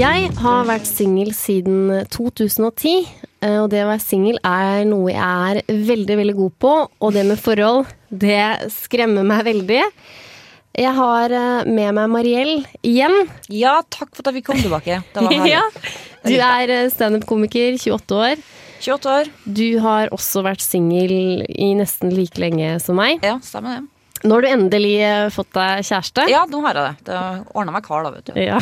Jeg har vært singel siden 2010, eh, og det å være singel er noe jeg er veldig, veldig god på. Og det med forhold, det skremmer meg veldig. Jeg har eh, med meg Mariell igjen. Ja, takk for at vi kom tilbake. Det var herlig. Ja. Du er eh, standup-komiker, 28 år. 28 år. Du har også vært singel i nesten like lenge som meg. Ja, stemmer det. Nå har du endelig eh, fått deg kjæreste. Ja, nå har jeg det. Det ordna meg kar, da, vet du. Ja.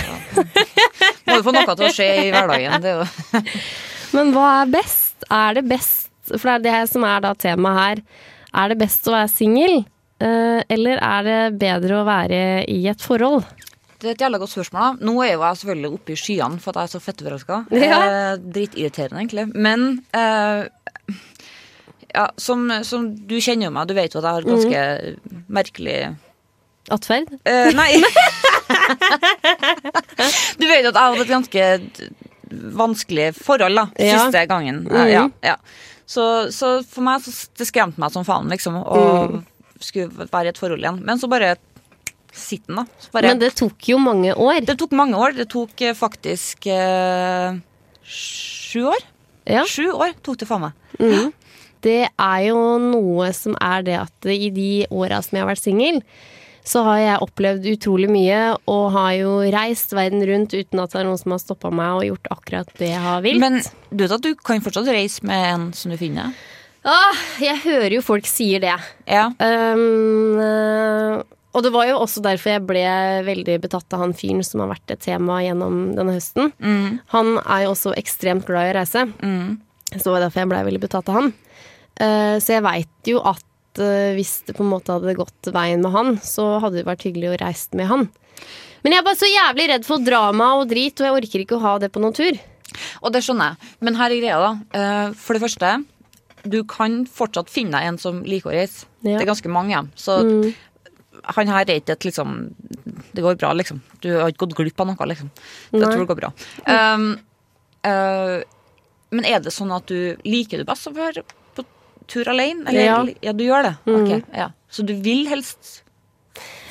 Må jo få noe til å skje i hverdagen. Er Men hva er best? Er det best For det er det som er da temaet her. Er det best å være singel, eller er det bedre å være i et forhold? Det er et jævla godt spørsmål. da. Nå er jo jeg selvfølgelig oppe i skyene for at jeg er så fetteforelska. Ja. Eh, dritirriterende, egentlig. Men eh, ja, som, som du kjenner jo meg, du vet jo at jeg har ganske merkelig Atferd? Eh, Nei. du vet jo at jeg hadde et ganske vanskelig forhold da, Ja. siste gangen. Eh, Mhm. Ja, ja. Så, så for meg så det skremte meg som faen, liksom, å skulle være i et forhold igjen. Men så bare sitter den, da. Bare, Men det tok jo mange år. det tok mange år. Det tok eh, faktisk eh, sju år. Ja. Sju år tok det faen meg. Mm. Det er jo noe som er det at i de åra som jeg har vært singel, så har jeg opplevd utrolig mye og har jo reist verden rundt uten at det er noen som har stoppa meg og gjort akkurat det jeg har vilt. Men du vet at du kan fortsatt reise med en som du finner? Åh, jeg hører jo folk sier det. Ja. Um, eh, og det var jo også derfor jeg ble veldig betatt av han fyren som har vært et tema gjennom denne høsten. Mm. Han er jo også ekstremt glad i å reise, så det var derfor jeg ble veldig betatt av han. Uh, så jeg veit jo at uh, hvis det på en måte hadde gått veien med han, så hadde det vært hyggelig å reise med han. Men jeg er bare så jævlig redd for drama og drit, og jeg orker ikke å ha det på noen tur. Og det skjønner jeg. Men her er greia, da. Uh, For det første, du kan fortsatt finne deg en som liker å reise. Ja. Mm. Det er ganske mange. Så han her er ikke et liksom Det går bra, liksom. Du har ikke gått glipp av noe, liksom. Jeg Nei. tror det går bra. Um, uh, men er det sånn at du liker du best å være på tur alene? Eller, Ja. Mm. ja, du gjør det? Ok, ja. Så du vil helst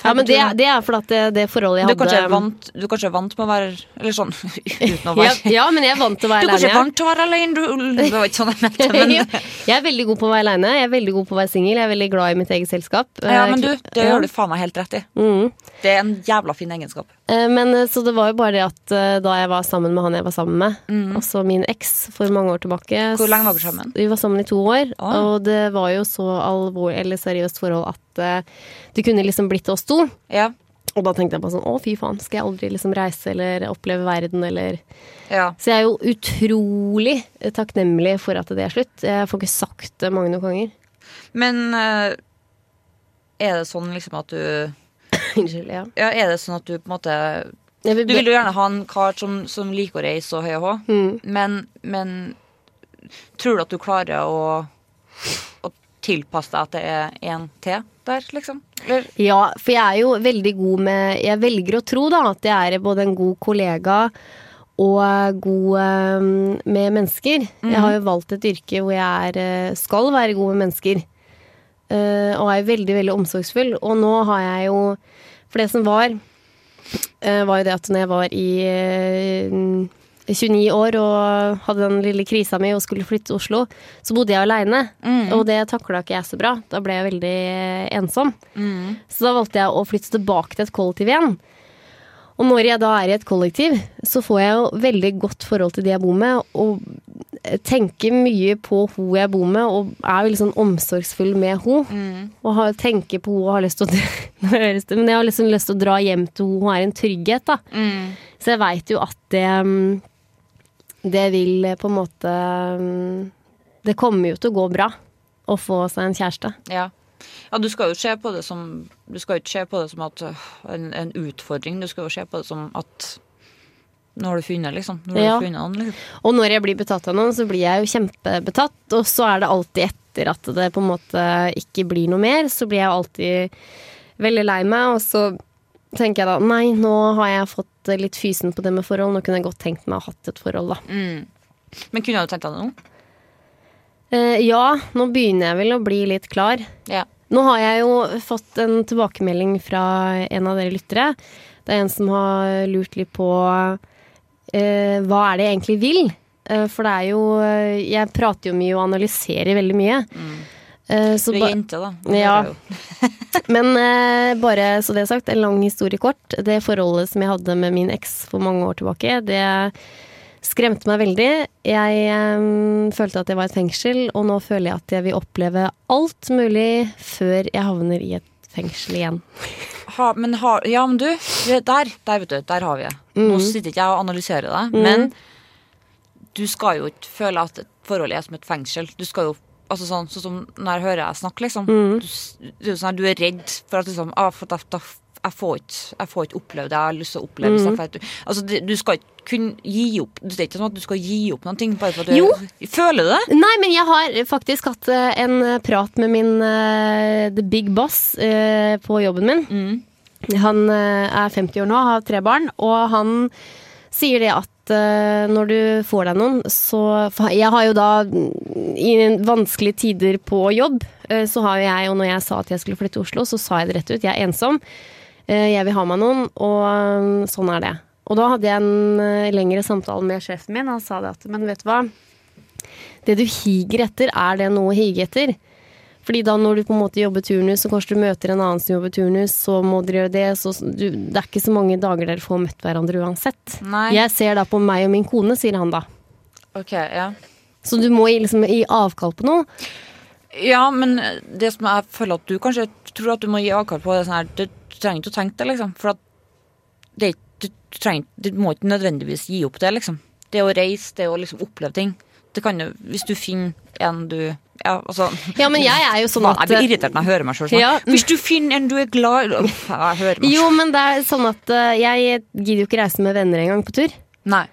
Ja, men det, det er fordi det, det forholdet jeg du, kanskje hadde vant, du kanskje er vant med å være Eller sånn uten å være ja, men jeg er vant til å Du er kanskje alene. vant til å være alene? Du, det var ikke sånn jeg mente, men jeg er veldig god på å være aleine. Jeg er veldig god på å være singel. Jeg er veldig glad i mitt eget selskap. Ja, Eh, men du, det ja. gjør du faen meg helt rett i. Mm. Det er en jævla fin egenskap. Eh, Men eh, så det var jo bare det at da jeg var sammen med han jeg var sammen med, også min eks for mange år tilbake Mm. Hvor lenge var dere sammen? Vi var sammen i to år, Oh. og det var jo så alvorlig eller seriøst forhold at det kunne liksom blitt oss to. Ja. Og da tenkte jeg bare sånn å fy faen, skal jeg aldri liksom reise eller oppleve verden eller ja. Så jeg er jo utrolig takknemlig for at det er slutt. Jeg får ikke sagt det mange nok ganger. Men eh, er det sånn liksom at du Unnskyld, ja. Ja, er det sånn at du på en måte Du vil jo gjerne ha en kar som, som liker å reise og høy og hå, Mm. men, men tror du at du klarer å, å tilpasse deg at det er en til der, liksom? Eller? Ja, for jeg er jo veldig god med Jeg velger å tro da at jeg er både en god kollega og god eh, med mennesker. Jeg har jo valgt et yrke hvor jeg er, eh, skal være god med mennesker. Eh, og er veldig, veldig omsorgsfull. Og nå har jeg jo For det som var, var jo det at når jeg var i 29 år og hadde den lille krisa mi og skulle flytte til Oslo, så bodde jeg aleine. Og det takla ikke jeg så bra. Da ble jeg veldig ensom. ensom. Så da valgte jeg å flytte tilbake til et kollektiv igjen. Og når jeg da er i et kollektiv, så får jeg jo veldig godt forhold til de jeg bor med, og tenker mye på hun jeg bor med, og er veldig sånn omsorgsfull med hun. Og har, tenker på hun og har lyst til å Men jeg har liksom lyst til å dra hjem til hun, hun er en trygghet, da. Så jeg veit jo at det mm, Det vil på en måte mm, Det kommer jo til å gå bra. å få seg en kjæreste. Ja. ja, du skal jo se på det som Du skal jo ikke se på det som at øh, en, en utfordring. Du skal jo se på det som at Nå har du funnet, liksom. Nå har Ja. du funnet han, liksom. Og når jeg blir betatt av noen, så blir jeg jo kjempebetatt. Og så er det alltid etter at det på en måte ikke blir noe mer, så blir jeg alltid veldig lei meg. Og så tenker jeg da nei, nå har jeg fått litt fysen på det med forhold. Nå kunne jeg godt tenkt meg å ha hatt et forhold, da. Men kunne du tenkt deg det nå? Eh, ja, nå begynner jeg vel å bli litt klar. Ja. Nå har jeg jo fått en tilbakemelding fra en av dere lyttere. Det er en som har lurt litt på eh, hva er det jeg egentlig vil. Eh, for det er jo eh, Jeg prater jo mye og analyserer veldig mye. Eh, så Du er jente, da. Det Ja. men eh, bare så det er sagt, en lang historie kort. Det forholdet som jeg hadde med min eks for mange år tilbake, det skremte meg veldig. Jeg um, følte at jeg var i et fengsel, og nå føler jeg at jeg vil oppleve alt mulig før jeg havner i et fengsel igjen. Ha, men ha, ja, men du, der, der, vet du, der har vi det. Mm. Nå sitter ikke jeg og analyserer det, men du skal jo ikke føle at et forhold er som et fengsel. Du skal jo Altså sånn, sånn som når jeg hører deg snakke, liksom. Mm. Du, du, sånn, du er redd for at liksom ah, for da, da, jeg, får ikke, jeg får ikke oppleve det jeg har lyst til å oppleve. Mm. Altså, det, du skal ikke kunne gi opp Det er ikke sånn at du skal gi opp noen ting bare for at du Jo. Føler det? Nei, men jeg har faktisk hatt eh, en prat med min uh, the big boss uh, på jobben min. Han uh, er 50 år nå, har tre barn, og han sier det at eh, når du får deg noen, så Jeg har jo da, i vanskelige tider på jobb, eh, så har jo jeg, og når jeg sa at jeg skulle flytte til Oslo, så sa jeg det rett ut. Jeg er ensom. Eh, Jeg vil ha meg noen, og sånn er det. Og da hadde jeg en lengre samtale med sjefen min. Han sa det at men vet du hva, det du higer etter, er det noe å hige etter? Fordi da når du på en måte jobber turnus, og kanskje du møter en annen som jobber turnus, så må dere gjøre det. Så du, det er ikke så mange dager dere får møtt hverandre uansett. Nei. Jeg ser da på meg og min kone, sier han da. Ok, ja. Så du må liksom gi avkall på noe. Ja, men det som jeg føler at du kanskje tror at du må gi avkall på, det er sånn her Du trenger ikke å tenke det, liksom. For at det du, trenger, du må ikke nødvendigvis gi opp det, liksom. Det å reise, det å liksom oppleve ting. Det kan jo, Hvis du finner en du Ja, altså Ja, men jeg er jo sånn at Jeg blir irritert når jeg hører meg sjøl sånn. Ja. Hvis du finner en du er glad i Jeg hører meg Jo, men det er sånn at eh, jeg gidder jo ikke reise med venner engang på tur. Nei.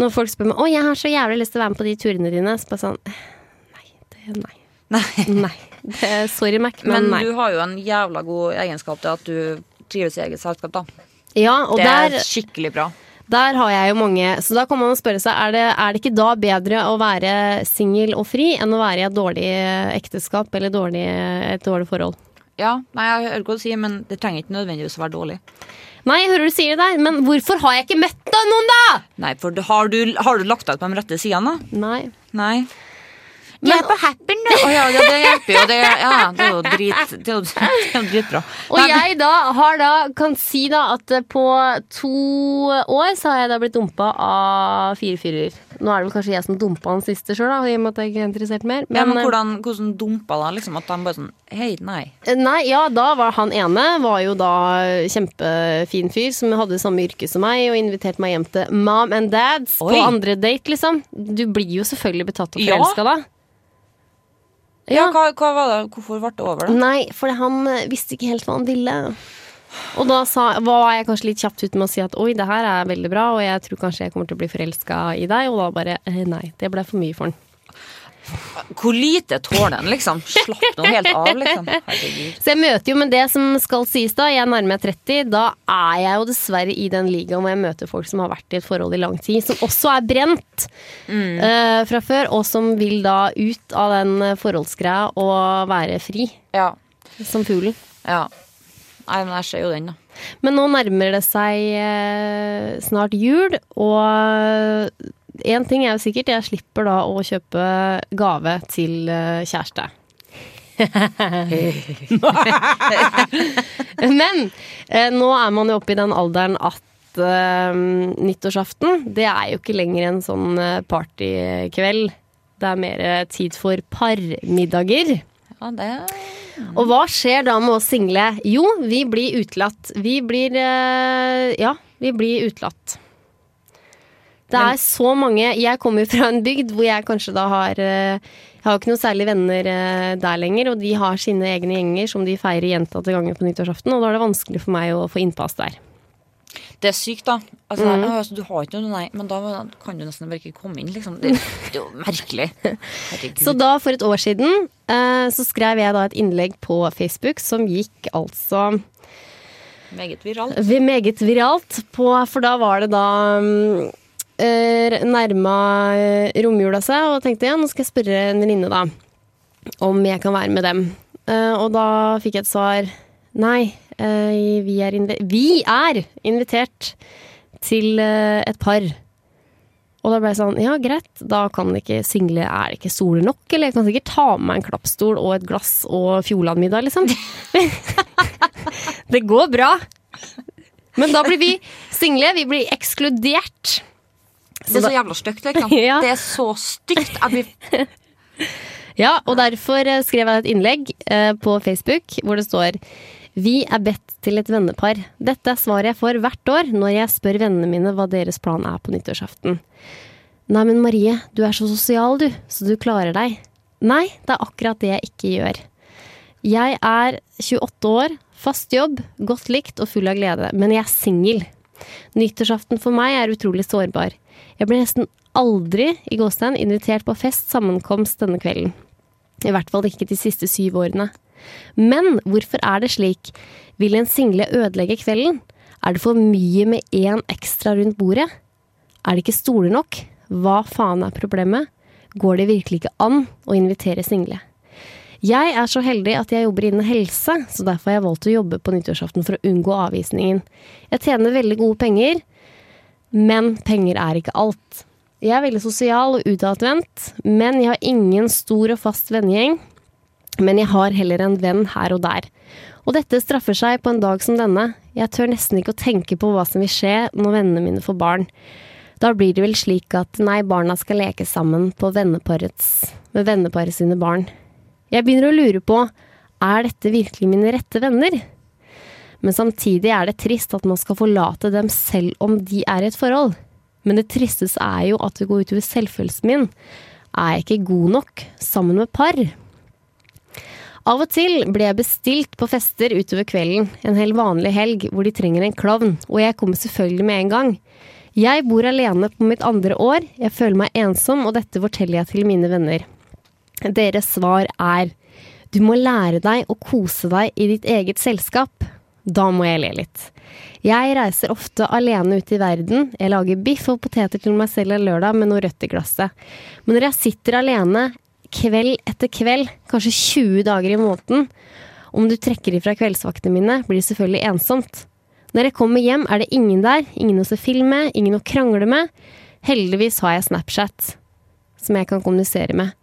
Når folk spør meg 'Å, jeg har så jævlig lyst til å være med på de turene dine', så bare sånn Nei. Det, nei. Nei. nei. Det, sorry, Mac, men, Men nei. du har jo en jævla god egenskap til at du trives i eget selskap, da. Ja, og Det er der skikkelig bra. Der har jeg jo mange, så da kan man spørre seg er det, er det ikke da bedre å være singel og fri enn å være i et dårlig ekteskap eller dårlig, et dårlig forhold? Ja, nei, jeg hører hva du sier, men det trenger ikke nødvendigvis å være dårlig. Nei, jeg hører du sier det der, men hvorfor har jeg ikke møtt noen, da?! Nei, for har du, har du lagt deg ut på de rette sidene, da? Nei. Nei. Jeg er på Happn, da. Oh, ja, ja, det hjelper jo. Det, ja, det er jo drit, det er jo, det dritbra. Og jeg da har da, kan si da at på to år så har jeg da blitt dumpa av fire fyrer. Nå er det vel kanskje jeg som dumpa han siste sjøl, i og med at jeg ikke er interessert mer. ja, men eh, hvordan, hvordan dumpa da? Liksom, at han bare sånn Hei, nei. Nei, ja, da var han ene var jo da kjempefin fyr som hadde samme yrke som meg, og inviterte meg hjem til mom and dads Oi. på andre date, liksom. Du blir jo selvfølgelig betatt og Ja. da. Ja, hva, hva var det? Hvorfor ble det over, da? Nei, for han eh, visste ikke helt hva han ville. Og da sa, var jeg kanskje litt kjapt ute med å si at oi, det her er veldig bra, og jeg tror kanskje jeg kommer til å bli forelska i deg, og da bare eh, nei, det ble for mye for han. Hvor lite tåler en, liksom? Slapp nå helt av, liksom. Herregud. Så jeg møter jo, med det som skal sies da, jeg nærmer meg 30, da er jeg jo dessverre i den ligaen hvor jeg møter folk som har vært i et forhold i lang tid, som også er brent eh, fra før, og som vil da ut av den forholdsgreia og være fri, Ja. som fuglen. ja. Nei, men jeg ser jo den, da. Men nå nærmer det seg eh, snart jul, og én ting er jo sikkert, jeg slipper da å kjøpe gave til eh, kjæreste. Men eh, nå er man jo oppe i den alderen at eh, nyttårsaften, det er jo ikke lenger en sånn partykveld. Det er mer tid for parmiddager. Ja, det Og hva skjer da med oss single? Jo, vi blir utelatt. Vi blir Ja, vi blir utelatt. Det er så mange Jeg kommer fra en bygd hvor jeg kanskje da har eh, Jeg har ikke noe særlig venner eh, der lenger, og de har sine egne gjenger som de feirer gjentatte ganger på nyttårsaften, og da er det vanskelig for meg å få innpass der. Det er sykt, da. Altså, «Å, altså, du har ikke noe, nei, men da kan du nesten bare ikke komme inn, liksom. Det, det er jo merkelig. Herregud. Så da, for et år siden, eh, så skrev jeg da et innlegg på Facebook som gikk altså Meget viralt. meget viralt på For da var det da mm, nærma eh, romjula seg, og tenkte ja, nå skal jeg spørre en venninne, da, om jeg kan være med dem. Eh, og da fikk jeg et svar nei, eh, vi, er vi er invitert til eh, et par. Og da ble jeg sånn, ja greit, da kan ikke single, er det ikke stoler nok? Eller jeg kan sikkert ta med meg en klappstol og et glass og Fjordland-middag, liksom. det går bra. Men da blir vi single, vi blir ekskludert. Det er så jævla stygt, liksom. Ja. Det er så stygt. at vi Ja, og derfor eh, skrev jeg et innlegg eh, på Facebook hvor det står Vi er bedt til et vennepar. Dette er svaret jeg får hvert år når jeg spør vennene mine hva deres plan er på nyttårsaften. Nei, men Marie, du er så sosial, du, så du klarer deg. Nei, det er akkurat det jeg ikke gjør. Jeg er 28 år, fast jobb, godt likt og full av glede, men jeg er singel. Nyttårsaften for meg er utrolig sårbar. Jeg blir nesten aldri i gåstein invitert på fest sammenkomst denne kvelden. I hvert fall ikke de siste syv årene. Men hvorfor er det slik? Vil en single ødelegge kvelden? Er det for mye med én ekstra rundt bordet? Er det ikke stoler nok? Hva faen er problemet? Går det virkelig ikke an å invitere single? Jeg er så heldig at jeg jobber innen helse, så derfor har jeg valgt å jobbe på nyttårsaften for å unngå avvisningen. Jeg tjener veldig gode penger, men penger er ikke alt. Jeg er veldig sosial og utadvendt, men jeg har ingen stor og fast vennegjeng. Men jeg har heller en venn her og der. Og dette straffer seg på en dag som denne. Jeg tør nesten ikke å tenke på hva som vil skje når vennene mine får barn. Da blir det vel slik at nei, barna skal leke sammen på venneparets, med venneparet sine barn. Jeg begynner å lure på, er dette virkelig mine rette venner? Men samtidig er det trist at man skal forlate dem selv om de er i et forhold. Men det tristeste er jo at det går utover selvfølelsen min. Er jeg ikke god nok sammen med par? Av og til ble jeg bestilt på fester utover kvelden, en helt vanlig helg hvor de trenger en klovn, og jeg kommer selvfølgelig med en gang. Jeg bor alene på mitt andre år, jeg føler meg ensom, og dette forteller jeg til mine venner. Deres svar er du må lære deg å kose deg i ditt eget selskap. Da må jeg le litt. Jeg reiser ofte alene ut i verden. Jeg lager biff og poteter til meg selv en lørdag med noe rødt i glasset. Men når jeg sitter alene kveld etter kveld, kanskje 20 dager i måneden, om du trekker ifra kveldsvaktene mine, blir det selvfølgelig ensomt. Når jeg kommer hjem, er det ingen der, ingen å se film med, ingen å krangle med. Heldigvis har jeg Snapchat, som jeg kan kommunisere med.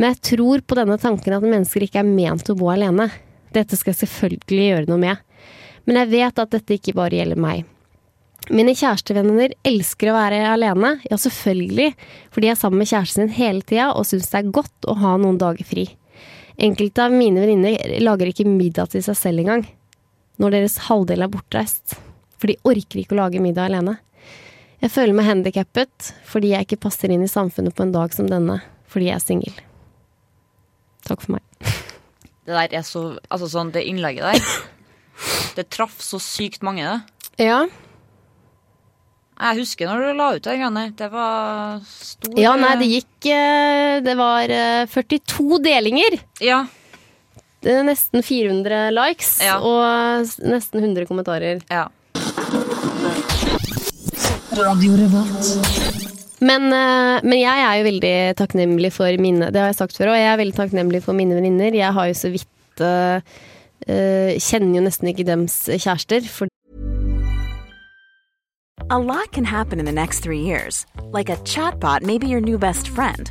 Men jeg tror på denne tanken at mennesker ikke er ment å bo alene. Dette skal jeg selvfølgelig gjøre noe med. Men jeg vet at dette ikke bare gjelder meg. Mine kjærestevenner elsker å være alene, ja selvfølgelig, for de er sammen med kjæresten sin hele tida og syns det er godt å ha noen dager fri. Enkelte av mine venninner lager ikke middag til seg selv engang, når deres halvdel er bortreist, for de orker ikke å lage middag alene. Jeg føler meg handikappet fordi jeg ikke passer inn i samfunnet på en dag som denne, fordi jeg er singel. Takk for meg. Det der er så Altså sånn, det innlegget der Det traff så sykt mange, det. Ja. Jeg husker når du la ut det greiene. Det var stor ja, nei, det gikk eh, Det var eh, 42 delinger. Ja. Det er nesten 400 likes Ja. og nesten 100 kommentarer. ja. Radio eh, men jeg er jo veldig takknemlig for mine Det har jeg sagt før, og jeg er veldig takknemlig for mine venninner. Jeg har jo så vidt eh, eh, Kjenner jo nesten ikke dems kjærester, for A lot can happen in the next three years. Like a chatbot may be your new best friend.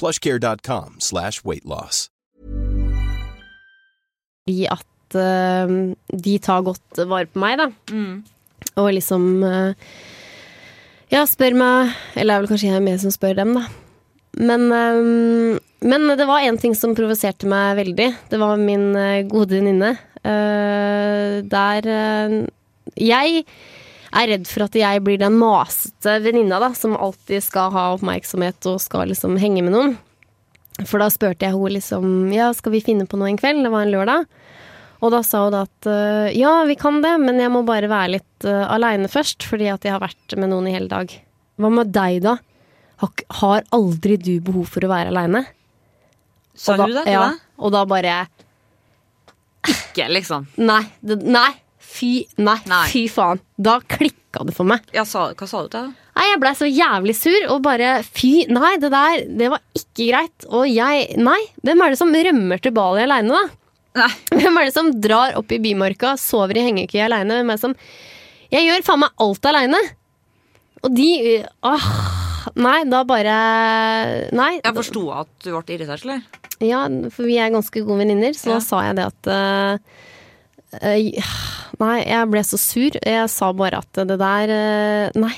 plushcare.com slash weightloss I at uh, de tar godt vare på meg, da. Og liksom uh, Ja, spør meg Eller det er vel kanskje jeg mer som spør dem, da. Men, um, men det var én ting som provoserte meg veldig. Det var min uh, gode venninne. Eh, der Jeg er redd for at jeg blir den masete venninna da, som alltid skal ha oppmerksomhet og skal liksom henge med noen. For da spurte jeg henne liksom Ja, skal vi finne på noe en kveld? Det var en lørdag. Og da sa hun da at øh, ja, vi kan det, men jeg må bare være litt uh, aleine først, fordi at jeg har vært med noen i hele dag. Hva med deg, da? Har, har aldri du behov for å være aleine? Sa da, hun det ja. Og da bare Ikke, liksom. Nei. Det, nei. Fy, nei, Nei. fy faen. Da klikka det for meg. Jeg sa, hva sa du til henne? Nei, jeg blei så jævlig sur og bare fy, nei, det der, det var ikke greit. Og jeg, nei, hvem er det som rømmer til Bali aleine, da? Nei. Hvem er det som drar opp i bymarka, sover i hengekøye aleine? Hvem er det som Jeg gjør faen meg alt aleine! Og de Åh, Nei, da bare Nei. Jeg forsto at du ble irritert, eller? Ja, for vi er ganske gode venninner, så Ja. da sa jeg det at eh, Nei, jeg ble så sur. Jeg sa bare at det der eh, Nei.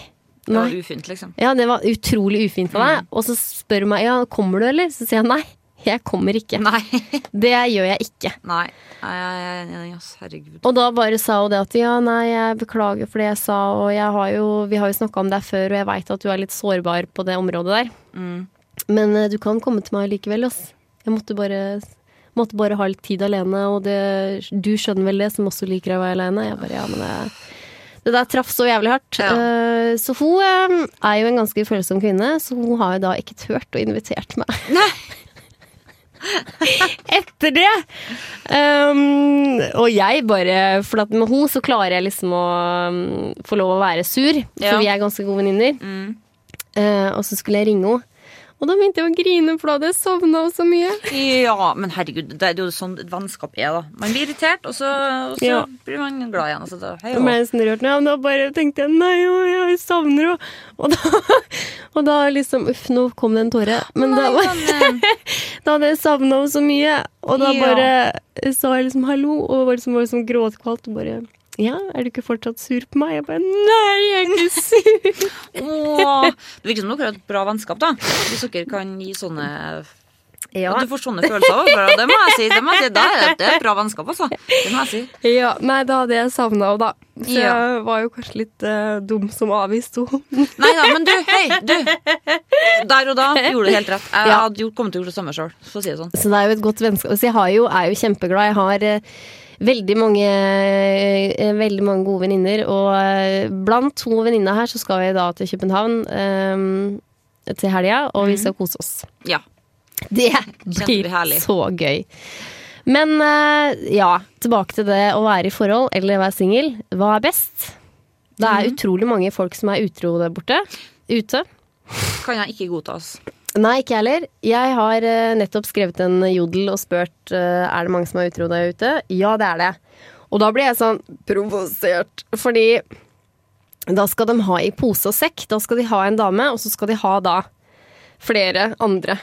Det Nei. var ufint, liksom. Ja, det var utrolig ufint av deg. Og så spør hun meg ja, kommer du, eller? Så sier jeg nei. Jeg kommer ikke. Nei. Det gjør jeg ikke. Nei. Nei, ass. Herregud. Og da bare sa hun det at ja, nei, jeg beklager for det jeg sa, og jeg har jo, vi har jo snakka om det før, og jeg veit at du er litt sårbar på det området der. Men eh, du kan komme til meg likevel, ass. Jeg måtte bare, måtte bare ha litt tid alene, og det, du skjønner vel det, som også liker å være alene. Jeg bare, ja, men det, det der traff så jævlig hardt. Ja. Eh, så hun eh, er jo en ganske følsom kvinne, så hun har jo da ikke turt å invitere meg. Nei. etter det. Um, og jeg bare For at med henne så klarer jeg liksom å um, få lov å være sur, for Ja. vi er ganske gode venninner. Eh, og så skulle jeg ringe henne. Og da begynte jeg å grine, for da hadde jeg sovna så mye. Ja, men herregud, det er jo sånn vennskap er, da. Man blir irritert, og så, og så Ja. blir man glad igjen. Altså, da, hei, Da ble jeg nesten rørt. Ja, men da bare tenkte jeg nei, jeg savner henne. Og da, og da liksom Uff, nå kom det en tåre. Men da, Nei, men, da hadde jeg savna henne så mye. Og da Ja. bare sa jeg liksom hallo, og var liksom, var liksom gråtkvalt. Og bare ja, er du ikke fortsatt sur på meg? Jeg bare nei, jeg er ikke sur. Åh, det virker som dere har et bra vennskap, da. Hvis dere kan gi sånne Ja. At du får sånne følelser overfor deg. Det må jeg si. Det, må jeg si. Da er det, det et bra vennskap, altså. Det må jeg si. ja, nei, det hadde jeg savna òg, da. Så Ja. jeg var jo kanskje litt uh, dum som avviste henne. Nei da, men du, hei, du. Der og da gjorde du helt rett. Jeg Ja. hadde kommet til å gjøre det samme sjøl, for å si det sånn. Så det er jo et godt vennskap. Så jeg har jo, er jo kjempeglad. Jeg har eh, veldig mange, eh, veldig mange gode venninner, og eh, blant to venninner her så skal vi da til København um, til helga, og vi skal kose oss. Ja. Det blir så gøy. Men ja, tilbake til det å være i forhold eller være singel. Hva er best? Det er utrolig mange folk som er utro der borte. Ute. Kan jeg ikke godta, altså. Nei, ikke jeg heller. Jeg har eh, nettopp skrevet en jodel og spurt eh, er det mange som er utro der ute. Ja, det er det. Og da blir jeg sånn provosert, fordi da skal de ha i pose og sekk. Da skal de ha en dame, og så skal de ha da flere andre.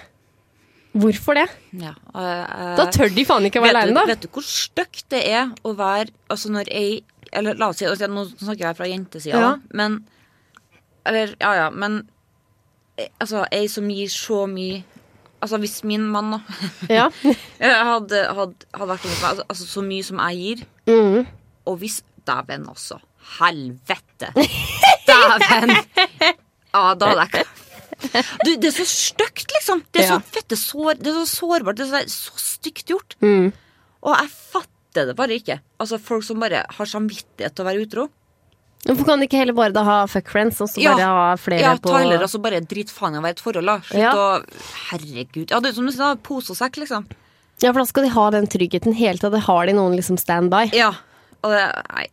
Hvorfor det? Ja, uh, Da tør de faen ikke å være aleine, da. vet du hvor stygt det er å være Altså når ei Eller la oss si altså, Nå snakker jeg fra jentesida, Ja. men Eller, ja ja, men Altså, ei som gir så mye Altså, hvis min mann, da Ja. hadde, hadde, hadde vært med meg, altså, altså så mye som jeg gir, Mm. og hvis Dæven, også. Helvete! Dæven! Ja, da hadde jeg du, Det er så stygt, liksom. Det er Ja. så fette sår, det er så sårbart. Det er så, så stygt gjort. Mm. Og jeg fatter det bare ikke. Altså Folk som bare har samvittighet til å være utro. Hvorfor kan de ikke heller bare da ha fuck friends, og så Ja. bare ha flere Ja, på Tyler, altså bare drit faen i å være et forhold. da Slutt Ja. å Herregud. Ja, det er som du da, pose og sekk, liksom. Ja, for da skal de ha den tryggheten hele tida. Det har de noen liksom stand by. Ja. Og det Nei.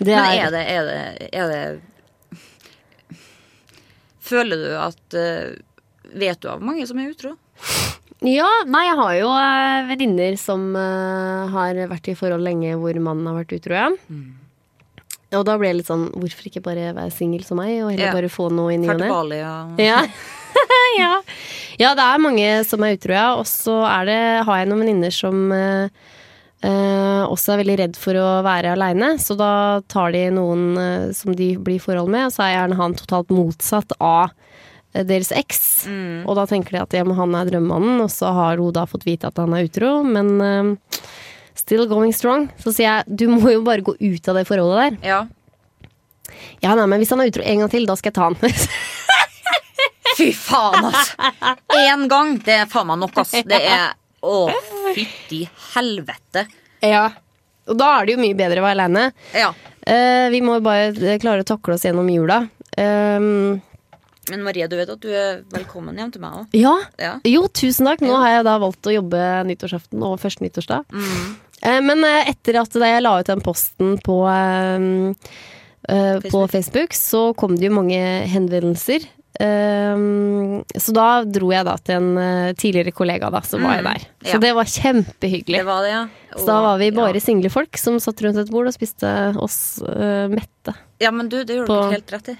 Det Men er det, er det, er det Føler du at eh, Vet du av mange som er utro? Ja, nei, jeg har jo uh, venninner som eh, har vært i forhold lenge hvor mannen har vært utro, ja. Og da ble jeg litt sånn Hvorfor ikke bare være singel som meg, og heller Ja. bare få noe i ny og ne? Ja. ja. ja, det er mange som er utro, ja. Og så har jeg noen venninner som eh, eh, også er veldig redd for å være aleine. Så da tar de noen eh, som de blir i forhold med, og så er gjerne han totalt motsatt av deres eks. Og da tenker de at ja, men han er drømmemannen, og så har hun da fått vite at han er utro. Men eh, still going strong. Så sier jeg du må jo bare gå ut av det forholdet der. Ja. Ja, nei, men hvis han er utro en gang til, da skal jeg ta han. Fy faen, altså! Én gang, det er faen meg nok, ass. Det er Å, fytti helvete. ja. Og da er det jo mye bedre å være aleine. Ja. Uh, vi må bare eh, klare å takle oss gjennom jula. Um, Men Maria, du vet at du er velkommen hjem til meg òg? ja. Ja. Jo, tusen takk. Nå har jeg da valgt å jobbe nyttårsaften og første nyttårsdag. Eh, men eh, etter at da jeg la ut den posten på, eh, eh, på Facebook. Så kom det jo mange henvendelser. Eh, så da dro jeg da til en eh, tidligere kollega, da, så var jeg der. Så det var kjempehyggelig. Det var det, ja. Så da var vi bare ja. single folk som satt rundt et bord og spiste oss eh, mette. ja, men du, det gjorde På- du helt rett i.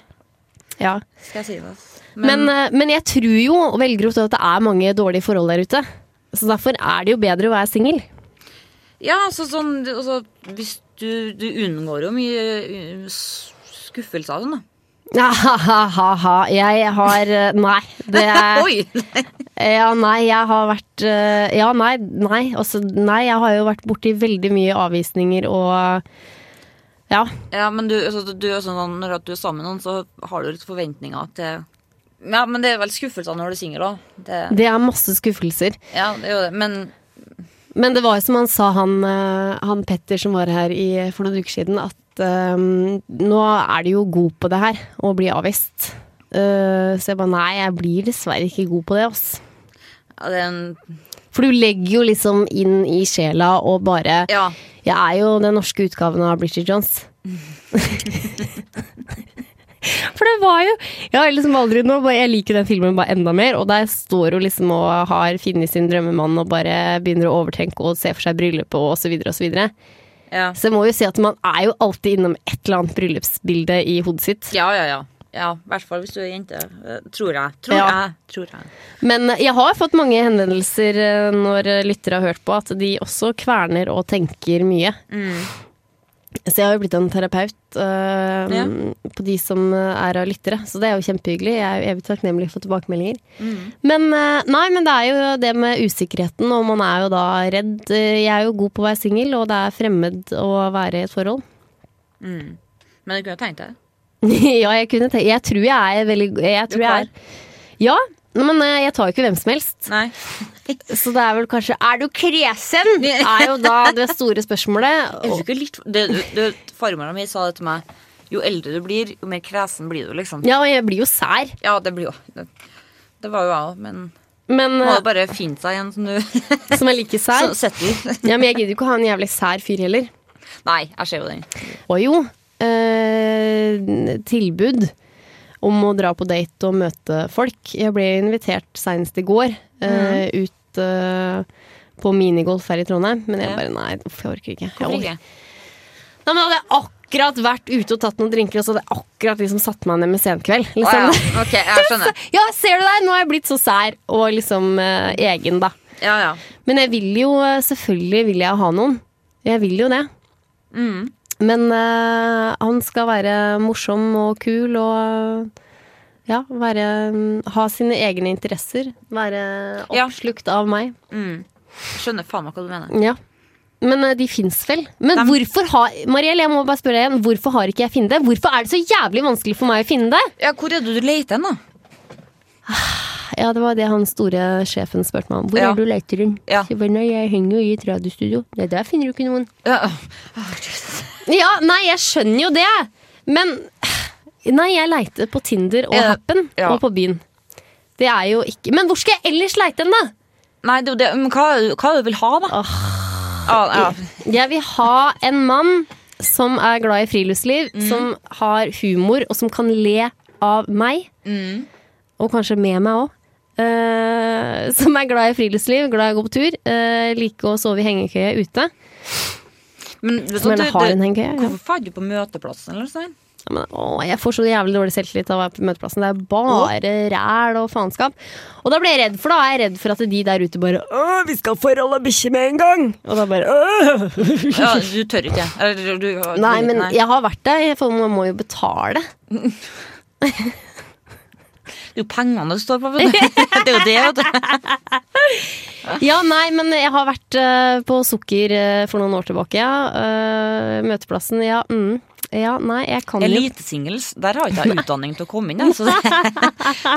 Ja. Skal jeg si det. Men, eh, men jeg tror jo, og velger å tro at det er mange dårlige forhold der ute. Så derfor er det jo bedre å være singel. Ja, altså sånn altså, Hvis du, du unngår jo mye skuffelse av skuffelser og sånn, da. Ja, ha-ha-ha. Jeg har eh, Nei. Det er Oi! Ja, nei, jeg har vært eh, Ja, nei, nei. Altså, nei, jeg har jo vært borti veldig mye avvisninger og Ja. Ja, men du, altså, du er sånn, når du er sammen med noen, så har du litt forventninger til Ja, men det er vel skuffelser når du er singel òg. Det, Det er masse skuffelser. ja, det er jo det. Men Men det var jo som han sa, han, eh, han Petter som var her i, for noen uker siden, at um, nå er du jo god på det her, å bli avvist. Uh, så jeg bare nei, jeg blir dessverre ikke god på det, ass. ja, det en For du legger jo liksom inn i sjela og bare Ja. Jeg er jo den norske utgaven av Bridget Jones. For det var jo Jeg har liksom aldri nå, Jeg liker den filmen bare enda mer, og der står hun liksom og har funnet sin drømmemann og bare begynner å overtenke og se for seg bryllupet og så videre og så videre. Ja. Så jeg må jo si at man er jo alltid innom et eller annet bryllupsbilde i hodet sitt. ja, ja, ja. Ja, I hvert fall hvis du er jente. eh, Tror jeg. Tror Ja. jeg. Tror jeg. Men jeg har fått mange henvendelser eh, når lyttere har hørt på, at de også kverner og tenker mye. Så jeg har jo blitt en terapeut øh, Ja. på de som er av lyttere, så det er jo kjempehyggelig. Jeg er jo evig takknemlig for tilbakemeldinger. Men øh, nei, men det er jo det med usikkerheten, og man er jo da redd. Eh, Jeg er jo god på å være singel, og det er fremmed å være i et forhold. Men du kunne tenkt deg det. ja, jeg kunne tenkt Jeg tror jeg er veldig Jeg tror jeg er Ja, men øh, jeg tar jo ikke hvem som helst. Nei. Så det er vel kanskje Er du kresen? Er jo da det store spørsmålet. Er du ikke litt det, du, Farmora mi sa det til meg. Jo eldre du blir, jo mer kresen blir du, liksom. Ja, og jeg blir jo sær. Ja, det blir jo Det, det var jo jeg òg, men Men må øh, bare finne seg en som du som er like sær. Ja, men jeg gidder jo ikke å ha en jævlig sær fyr heller. Nei, jeg ser jo den. Og jo, eh, tilbud om å dra på date og møte folk. Jeg ble invitert senest i går eh, ut uh, på minigolf her i Trondheim, men jeg bare nei, uff, jeg orker ikke. Jeg orker. Nei, men hadde jeg akkurat vært ute og tatt noen drinker, og så hadde jeg akkurat liksom satt meg ned med senkveld. Liksom. Oh, ja, ok, jeg skjønner. ja, ser du der? Nå har jeg blitt så sær og liksom uh, egen, da. Ja, ja. Men jeg vil jo, selvfølgelig vil jeg ha noen. Jeg vil jo det. Mm. Men uh, han skal være morsom og kul og ja, være, ha sine egne interesser. Være Ja. oppslukt av meg. Mm. Skjønner faen meg hva du mener. Ja. Men eh, de fins vel? Men Dem- hvorfor har Mariel, jeg må bare spørre deg igjen. Hvorfor har ikke jeg funnet det? Hvorfor er det så jævlig vanskelig for meg å finne det? Ja, Hvor er det du leter hen, da? Ja, det var det han store sjefen spurte meg om. Hvor Ja. er du leter hen? Ja. Jeg henger jo i et radiostudio. Nei, der finner du ikke noen. Ja. Ja, nei, jeg skjønner jo det. Men Nei, jeg leiter på Tinder og Happen ja. og på byen. Det er jo ikke Men hvor skal jeg ellers leite hen, da? Nei, det det. Men hva, hva du vil ha, da? Ah, ja. Jeg vil ha en mann som er glad i friluftsliv, som har humor, og som kan le av meg. Og kanskje med meg òg. som er glad i friluftsliv, glad i å gå på tur. Uh, like å sove i hengekøye ute. Men, vet Men jeg du- har du- en. Ja. Hvorfor er du på møteplassen, eller sånn? Men, å, jeg får så jævlig dårlig selvtillit av å være på møteplassen. Det er bare ræl og faenskap. Og da blir jeg redd, for da er jeg redd for at de der ute bare Å, vi skal forholde bikkje med en gang! Og da bare Åh! Ja, du tør ikke. Eller, du, du, Nei, men jeg har vært der, for man må jo betale. Det er jo pengene det står på, vet du. Det er jo det, vet du. Ja, nei, men jeg har vært eh, på Sukker eh, for noen år tilbake, ja. Eh, møteplassen, ja. Mm. Ja, nei, jeg kan jo Elitesingles, der har ikke jeg utdanning til å komme inn. jeg, Så det,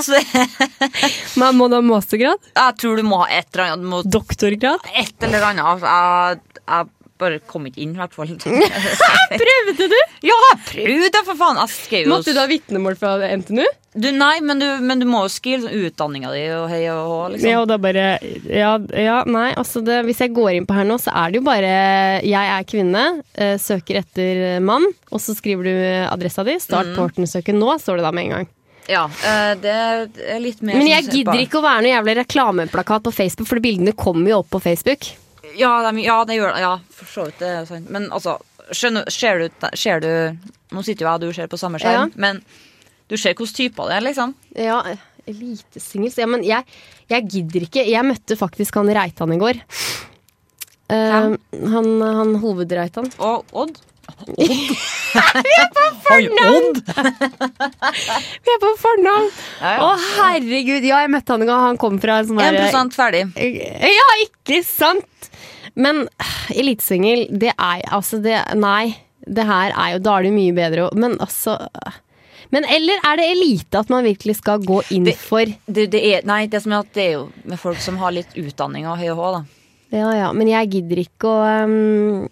så det, Man må du ha mastergrad? jeg tror du må ha et eller annet. Doktorgrad? et eller annet. Altså, Jeg, jeg bare kom ikke inn, i hvert fall. Prøvde du? Ja, jeg prøvde, for faen! Jeg jo Måtte du ha vitnemål fra NTNU? du, Nei, men du, men du må jo skrive sånn utdanninga di og hei og hå, liksom. Ja, og da bare Ja, ja nei, altså det, hvis jeg går inn på her nå, så er det jo bare Jeg er kvinne, eh, søker etter mann, og så skriver du adressa di. Start partnersøken nå, står det da med en gang. Ja, eh, det er litt mer Men jeg gidder ikke å være noe jævlig reklameplakat på Facebook, for bildene kommer jo opp på Facebook. Ja, de, ja, det gjør det. Ja, for så vidt. Det er sant. Men altså, skjønner, ser, du, ser du Nå sitter jo jeg og du ser på samme skjerm, Ja. men du ser hvilke typer det er, liksom. Ja, elitesingles. Ja, men jeg, jeg gidder ikke. Jeg møtte faktisk han Reitan i går. Uh, han, han hovedreitan. Og Odd. Odd? Vi er på fornavn! Vi er på fornavn! Ja, ja. Å, herregud. Ja, jeg møtte han en gang. Han kom fra en sånn derre- 1 ferdig. Ja, ikke sant? Men elitesingel, det er altså det Nei. Det her er jo Da er det mye bedre å Men altså Men eller er det elite at man virkelig skal gå inn Det- for Det, det er, nei, det som er at det er jo med folk som har litt utdanning og høy og hå, da. Ja ja, men jeg gidder ikke å um,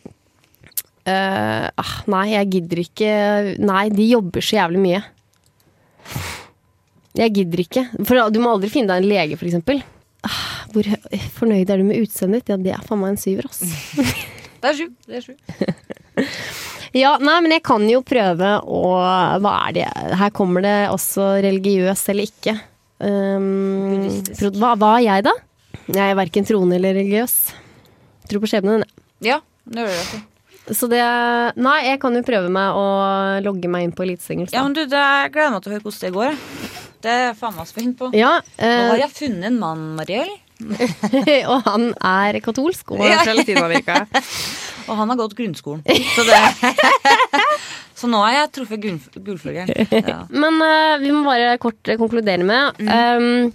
ah, Nei, jeg gidder ikke Nei, de jobber så jævlig mye. Jeg gidder ikke. For du må aldri finne deg en lege, for eksempel. Ah, hvor fornøyd er du med utseendet ditt? Ja, det er faen meg en syver, ass. Det er sju. Det er sju. Ja, nei, men jeg kan jo prøve å Hva er det Her kommer det også religiøs eller ikke. Um, hva, hva er jeg, da? Jeg er verken troende eller religiøs. Tror på skjebnen. Ja, det gjør det. Så det Nei, jeg kan jo prøve meg å logge meg inn på elitesingles. Ja, men du, det jeg gleder meg til å høre hvordan det går. Det er jeg faen meg spent på. Ja, Nå har eh, jeg funnet en mann, Mariell. og han er katolsk og Ja. fra Latin-Amerika. Og han har gått grunnskolen. Så, det, så nå har jeg truffet gull- gullfløyelen. Ja. Men uh, vi må bare kort eh, konkludere med um,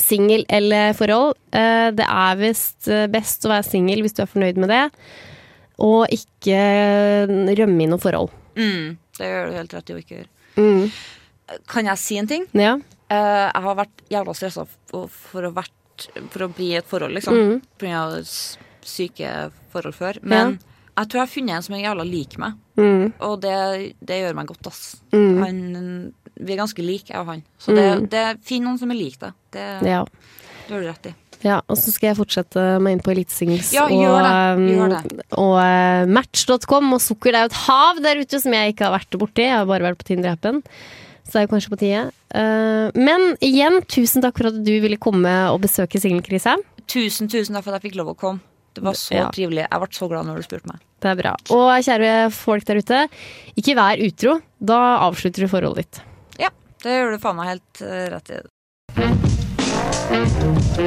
Singel eller forhold. Uh, det er visst eh, best å være singel hvis du er fornøyd med det. Og ikke rømme i noe forhold. Mm, det gjør du helt rett i å ikke gjøre. Mm. Kan jeg si en ting? Ja. Eh, jeg har vært jævla stressa for, for, å for å bli i et forhold, liksom. Mm. Syke forhold før. Men jeg tror jeg har funnet en som er jævla lik meg, Mm. og det, det gjør meg godt, ass. Mm. Han, vi er ganske like, jeg og han. Så det, Mm. det Finn noen som er lik deg. Det, ja. det gjør du rett i. Ja, og så skal jeg fortsette meg inn på Elitesingles Ja, og, um, og uh, Match.com og sukker. Det er jo et hav der ute som jeg ikke har vært borti. Jeg har bare vært på Tinder-appen. Så det er jo kanskje på tide. Uh, men igjen, tusen takk for at du ville komme og besøke Singelkrisa. Tusen, tusen takk for at jeg fikk lov å komme. Det var så Ja. trivelig. Jeg ble så glad når du spurte meg. Det er bra. Og kjære folk der ute, ikke vær utro. Da avslutter du forholdet ditt. Ja, det gjør du faen meg helt eh, rett i. Música